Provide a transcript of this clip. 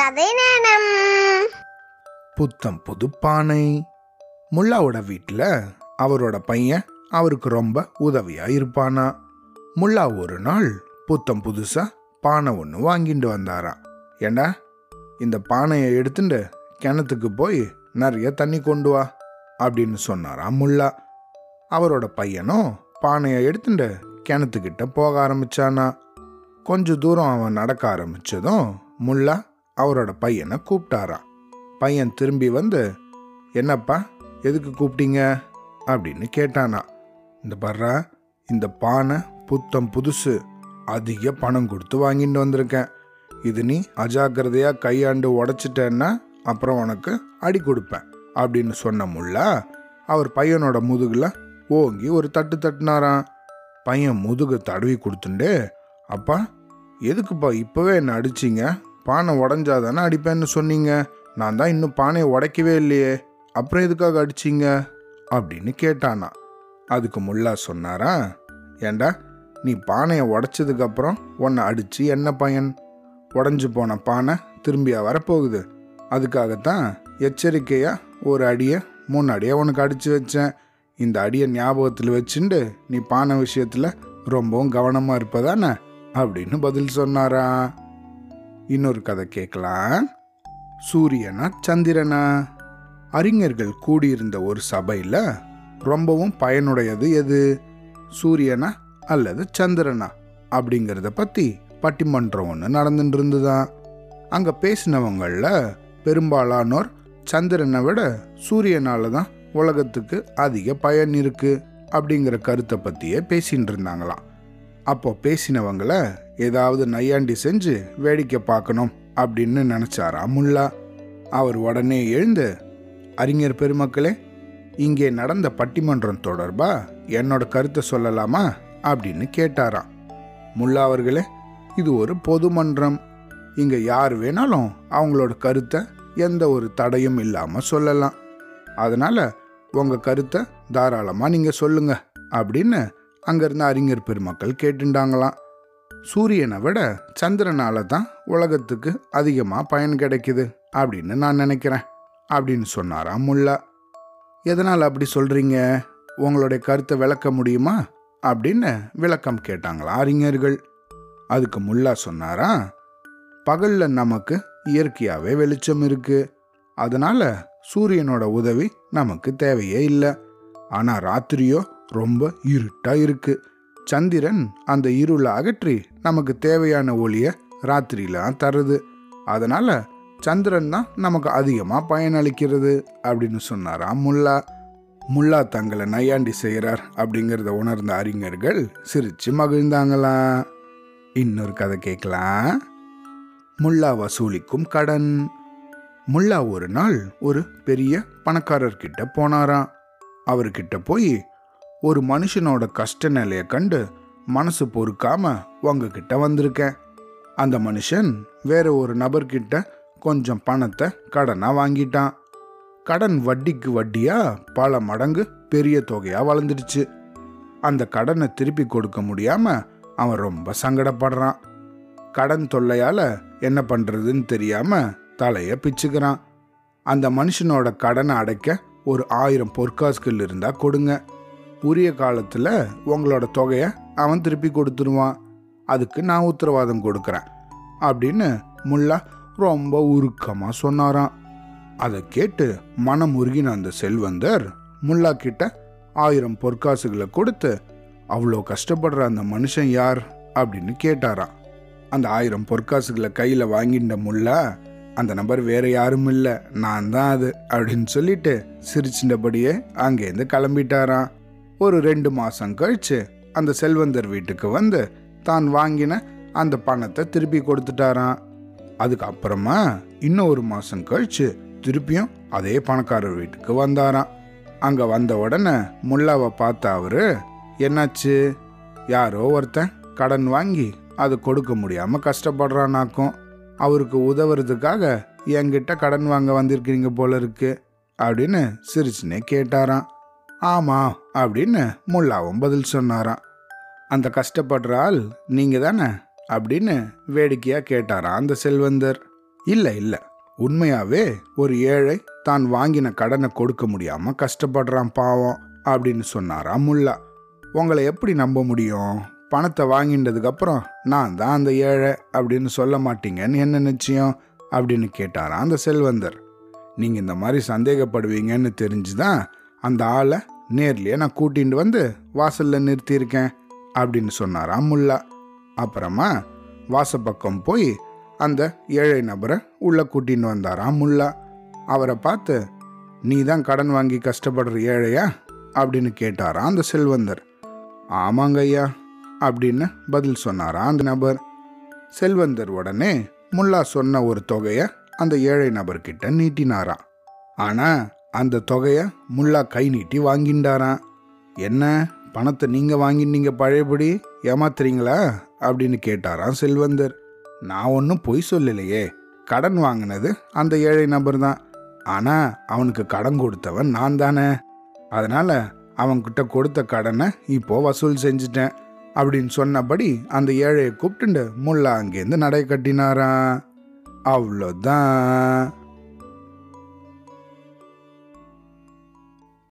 கதை நேரம் புத்தம் புது பானை முல்லாவோட வீட்டில் அவரோட பையன் அவருக்கு ரொம்ப உதவியா இருப்பானா? முல்லா ஒரு நாள் புத்தம் புதுசா பானை ஒன்று வாங்கிட்டு வந்தாராம். ஏண்டா? இந்த பானையை எடுத்துட்டு கிணத்துக்கு போய் நிறைய தண்ணி கொண்டு வா அப்படின்னு சொன்னாராம் முல்லா. அவரோட பையனும் பானையை எடுத்துட்டு கிணத்துக்கிட்ட போக ஆரம்பிச்சானா? கொஞ்ச தூரம் அவன் நடக்க ஆரம்பிச்சதும் முல்லா அவரோட பையனை கூப்பிட்டாராம். பையன் திரும்பி வந்து என்னப்பா எதுக்கு கூப்பிட்டீங்க? அப்படின்னு கேட்டானா இந்த பர்றா இந்த பானை புத்தம் புதுசு. அதிக பணம் கொடுத்து வாங்கிட்டு வந்திருக்கேன். இது நீ அஜாக்கிரதையாக கையாண்டு உடச்சிட்டேன்னா அப்புறம் உனக்கு அடி கொடுப்பேன் அப்படின்னு சொன்ன முல்லா அவர் பையனோட முதுகில் ஓங்கி ஒரு தட்டு தட்டினாராம். பையன் முதுகு தடவி கொடுத்துண்டு அப்பா எதுக்குப்பா இப்போவே என்ன அடிச்சிங்க? பானை உடஞ்சாதானே அடிப்பேன்னு சொன்னீங்க? நான் தான் இன்னும் பானையை உடைக்கவே இல்லையே. அப்புறம் எதுக்காக அடிச்சிங்க? அப்படின்னு கேட்டானா. அதுக்கு முல்லா சொன்னாரா ஏண்டா நீ பானையை உடச்சதுக்கப்புறம் உன்னை அடித்து என்ன பயன்? உடஞ்சி போன பானை திரும்பியா வரப்போகுது. அதுக்காகத்தான் எச்சரிக்கையாக ஒரு அடியை மூணு அடியை உனக்கு அடித்து வச்சேன். இந்த அடியை ஞாபகத்தில் வச்சுண்டு நீ பானை விஷயத்தில் ரொம்பவும் கவனமாக இருப்பதானே? அப்படின்னு பதில் சொன்னாரா. இன்னொரு கதை கேட்கலாம். சூரியனா சந்திரனா? அறிஞர்கள் கூடியிருந்த ஒரு சபையில் ரொம்பவும் பயனுடையது எது? சூரியனா அல்லது சந்திரனா? அப்படிங்கிறத பற்றி பட்டிமன்றம் ஒன்று நடந்துட்டு இருந்துதான் அங்கே பேசினவங்களில் பெரும்பாலானோர் சந்திரனை விட சூரியனால தான் உலகத்துக்கு அதிக பயன் இருக்குது அப்படிங்கிற கருத்தை பற்றியே பேசின்னு இருந்தாங்களாம் அப்போ பேசினவங்கள ஏதாவது நையாண்டி செஞ்சு வேடிக்கை பார்க்கணும் அப்படின்னு நினச்சாரா முல்லா? அவர் உடனே எழுந்து அறிஞர் பெருமக்களே இங்கே நடந்த பட்டிமன்றம் தொடர்பா? என்னோட கருத்தை சொல்லலாமா? அப்படின்னு கேட்டாராம். முல்லா அவர்களே இது ஒரு பொது மன்றம். இங்க யார் வேணாலும் அவங்களோட கருத்தை எந்த ஒரு தடையும் இல்லாம சொல்லலாம். அதனால உங்க கருத்தை தாராளமா நீங்க சொல்லுங்க அப்படின்னு அங்கேருந்து அறிஞர் பெருமக்கள் கேட்டுண்டாங்களாம். சூரியனை விட சந்திரனால தான் உலகத்துக்கு அதிகமாக பயன் கிடைக்குது அப்படின்னு நான் நினைக்கிறேன் அப்படின்னு சொன்னாராம் முல்லா. எதனால் அப்படி சொல்றீங்க? உங்களுடைய கருத்தை விளக்க முடியுமா? அப்படின்னு விளக்கம் கேட்டாங்களா அறிஞர்கள். அதுக்கு முல்லா சொன்னாரா பகல்ல நமக்கு இயற்கையாகவே வெளிச்சம் இருக்கு. அதனால சூரியனோட உதவி நமக்கு தேவையே இல்லை. ஆனால் ராத்திரியோ ரொம்ப இருட்டா இருக்கு. சந்திரன் அந்த இருளை அகற்றி நமக்கு தேவையான ஒளியை ராத்திரியெலாம் தருது அதனால சந்திரன் தான் நமக்கு அதிகமாக பயனளிக்கிறது அப்படின்னு சொன்னாராம் முல்லா. முல்லா தங்களை நையாண்டி செய்கிறார் அப்படிங்கிறத உணர்ந்த அறிஞர்கள் சிரிச்சு மகிழ்ந்தாங்களா? இன்னொரு கதை கேட்கலாம். முல்லா வசூலிக்கும் கடன். முல்லா ஒரு நாள் ஒரு பெரிய பணக்காரர்கிட்ட போனாராம். அவர்கிட்ட போய் ஒரு மனுஷனோட கஷ்ட நிலையை கண்டு மனசு பொறுக்காம உங்ககிட்ட வந்திருக்கேன். அந்த மனுஷன் வேற ஒரு நபர்கிட்ட கொஞ்சம் பணத்தை கடனா வாங்கிட்டான். கடன் வட்டிக்கு வட்டியா பல மடங்கு பெரிய தொகையா வளர்ந்துடுச்சு. அந்த கடனை திருப்பி கொடுக்க முடியாம அவன் ரொம்ப சங்கடப்படுறான். கடன் தொல்லையால என்ன பண்றதுன்னு தெரியாம தலைய பிச்சுக்கிறான். அந்த மனுஷனோட கடனை அடைக்க ஒரு ஆயிரம் பொற்காசுகள் இருந்தா கொடுங்க. உரிய காலத்தில் உங்களோட தொகையை அவன் திருப்பி கொடுத்துருவான். அதுக்கு நான் உத்தரவாதம் கொடுக்குறேன் அப்படின்னு முல்லா ரொம்ப உருக்கமாக சொன்னாராம். அதை கேட்டு மனம் உருகின அந்த செல்வந்தர் முல்லா கிட்ட ஆயிரம் பொற்காசுகளை கொடுத்து அவ்வளோ கஷ்டப்படுற அந்த மனுஷன் யார்? அப்படின்னு கேட்டாராம். அந்த ஆயிரம் பொற்காசுகளை கையில் வாங்கிட்ட முல்லா அந்த நபர் வேற யாரும் இல்லை நான் தான் அது அப்படின்னு சொல்லிட்டு சிரிச்சின்றபடியே அங்கேருந்து கிளம்பிட்டாராம். ஒரு ரெண்டு மாசம் கழிச்சு அந்த செல்வந்தர் வீட்டுக்கு வந்து தான் வாங்கின அந்த பணத்தை திருப்பி கொடுத்துட்டாராம். அதுக்கப்புறமா இன்னும் ஒரு மாசம் கழிச்சு திருப்பியும் அதே பணக்காரர் வீட்டுக்கு வந்தாராம். அங்க வந்த உடனே முல்லாவை பார்த்த அவரு என்னாச்சு? யாரோ ஒருத்தன் கடன் வாங்கி அது கொடுக்க முடியாம கஷ்டப்படுறானாக்கும். அவருக்கு உதவுறதுக்காக என்கிட்ட கடன் வாங்க வந்திருக்கிறீங்க போல இருக்கு அப்படின்னு சிரிச்சுனே கேட்டாராம். ஆமாம் அப்படின்னு முல்லாவும் பதில் சொன்னாராம். அந்த கஷ்டப்படுற ஆள் நீங்கள் தானே அப்படின்னு வேடிக்கையாக கேட்டாராம் அந்த செல்வந்தர். இல்லை இல்லை. உண்மையாகவே ஒரு ஏழை தான் வாங்கின கடனை கொடுக்க முடியாமல் கஷ்டப்படுறான் பாவம் அப்படின்னு சொன்னாராம் முல்லா. உங்களை எப்படி நம்ப முடியும்? பணத்தை வாங்கின்றதுக்கப்புறம் நான் தான் அந்த ஏழை அப்படின்னு சொல்ல மாட்டீங்கன்னு என்ன நிச்சயம்? அப்படின்னு கேட்டாராம் அந்த செல்வந்தர். நீங்கள் இந்த மாதிரி சந்தேகப்படுவீங்கன்னு தெரிஞ்சுதான் அந்த ஆளை நேர்லேயே நான் கூட்டிகிட்டு வந்து வாசலில் நிறுத்தியிருக்கேன் அப்படின்னு சொன்னாராம் முல்லா. அப்புறமா வாசப்பக்கம் போய் அந்த ஏழை நபரை உள்ளே கூட்டின்னு வந்தாராம் முல்லா. அவரை பார்த்து நீ தான் கடன் வாங்கி கஷ்டப்படுற ஏழையா? அப்படின்னு கேட்டாராம் அந்த செல்வந்தர். ஆமாங்க ஐயா அப்படின்னு பதில் சொன்னாராம் அந்த நபர். செல்வந்தர் உடனே முல்லா சொன்ன ஒரு தொகையை அந்த ஏழை நபர்கிட்ட நீட்டினாராம் ஆனால் அந்த தொகையை முல்லா கை நீட்டி வாங்கிண்டாராம் என்ன? பணத்தை நீங்கள் வாங்கினீங்க பழையபடி? ஏமாத்துறீங்களா? அப்படின்னு கேட்டாராம் செல்வந்தர். நான் ஒன்றும் பொய் சொல்லலையே. கடன் வாங்கினது அந்த ஏழை நபர் தான் ஆனால் அவனுக்கு கடன் கொடுத்தவன் நான் தானே. அதனால் அவன்கிட்ட கொடுத்த கடனை இப்போ வசூல் செஞ்சிட்டேன் அப்படின்னு சொன்னபடி அந்த ஏழையை கூப்பிட்டுண்டு முல்லா அங்கேருந்து நடை கட்டினாராம். அவ்வளோதான்.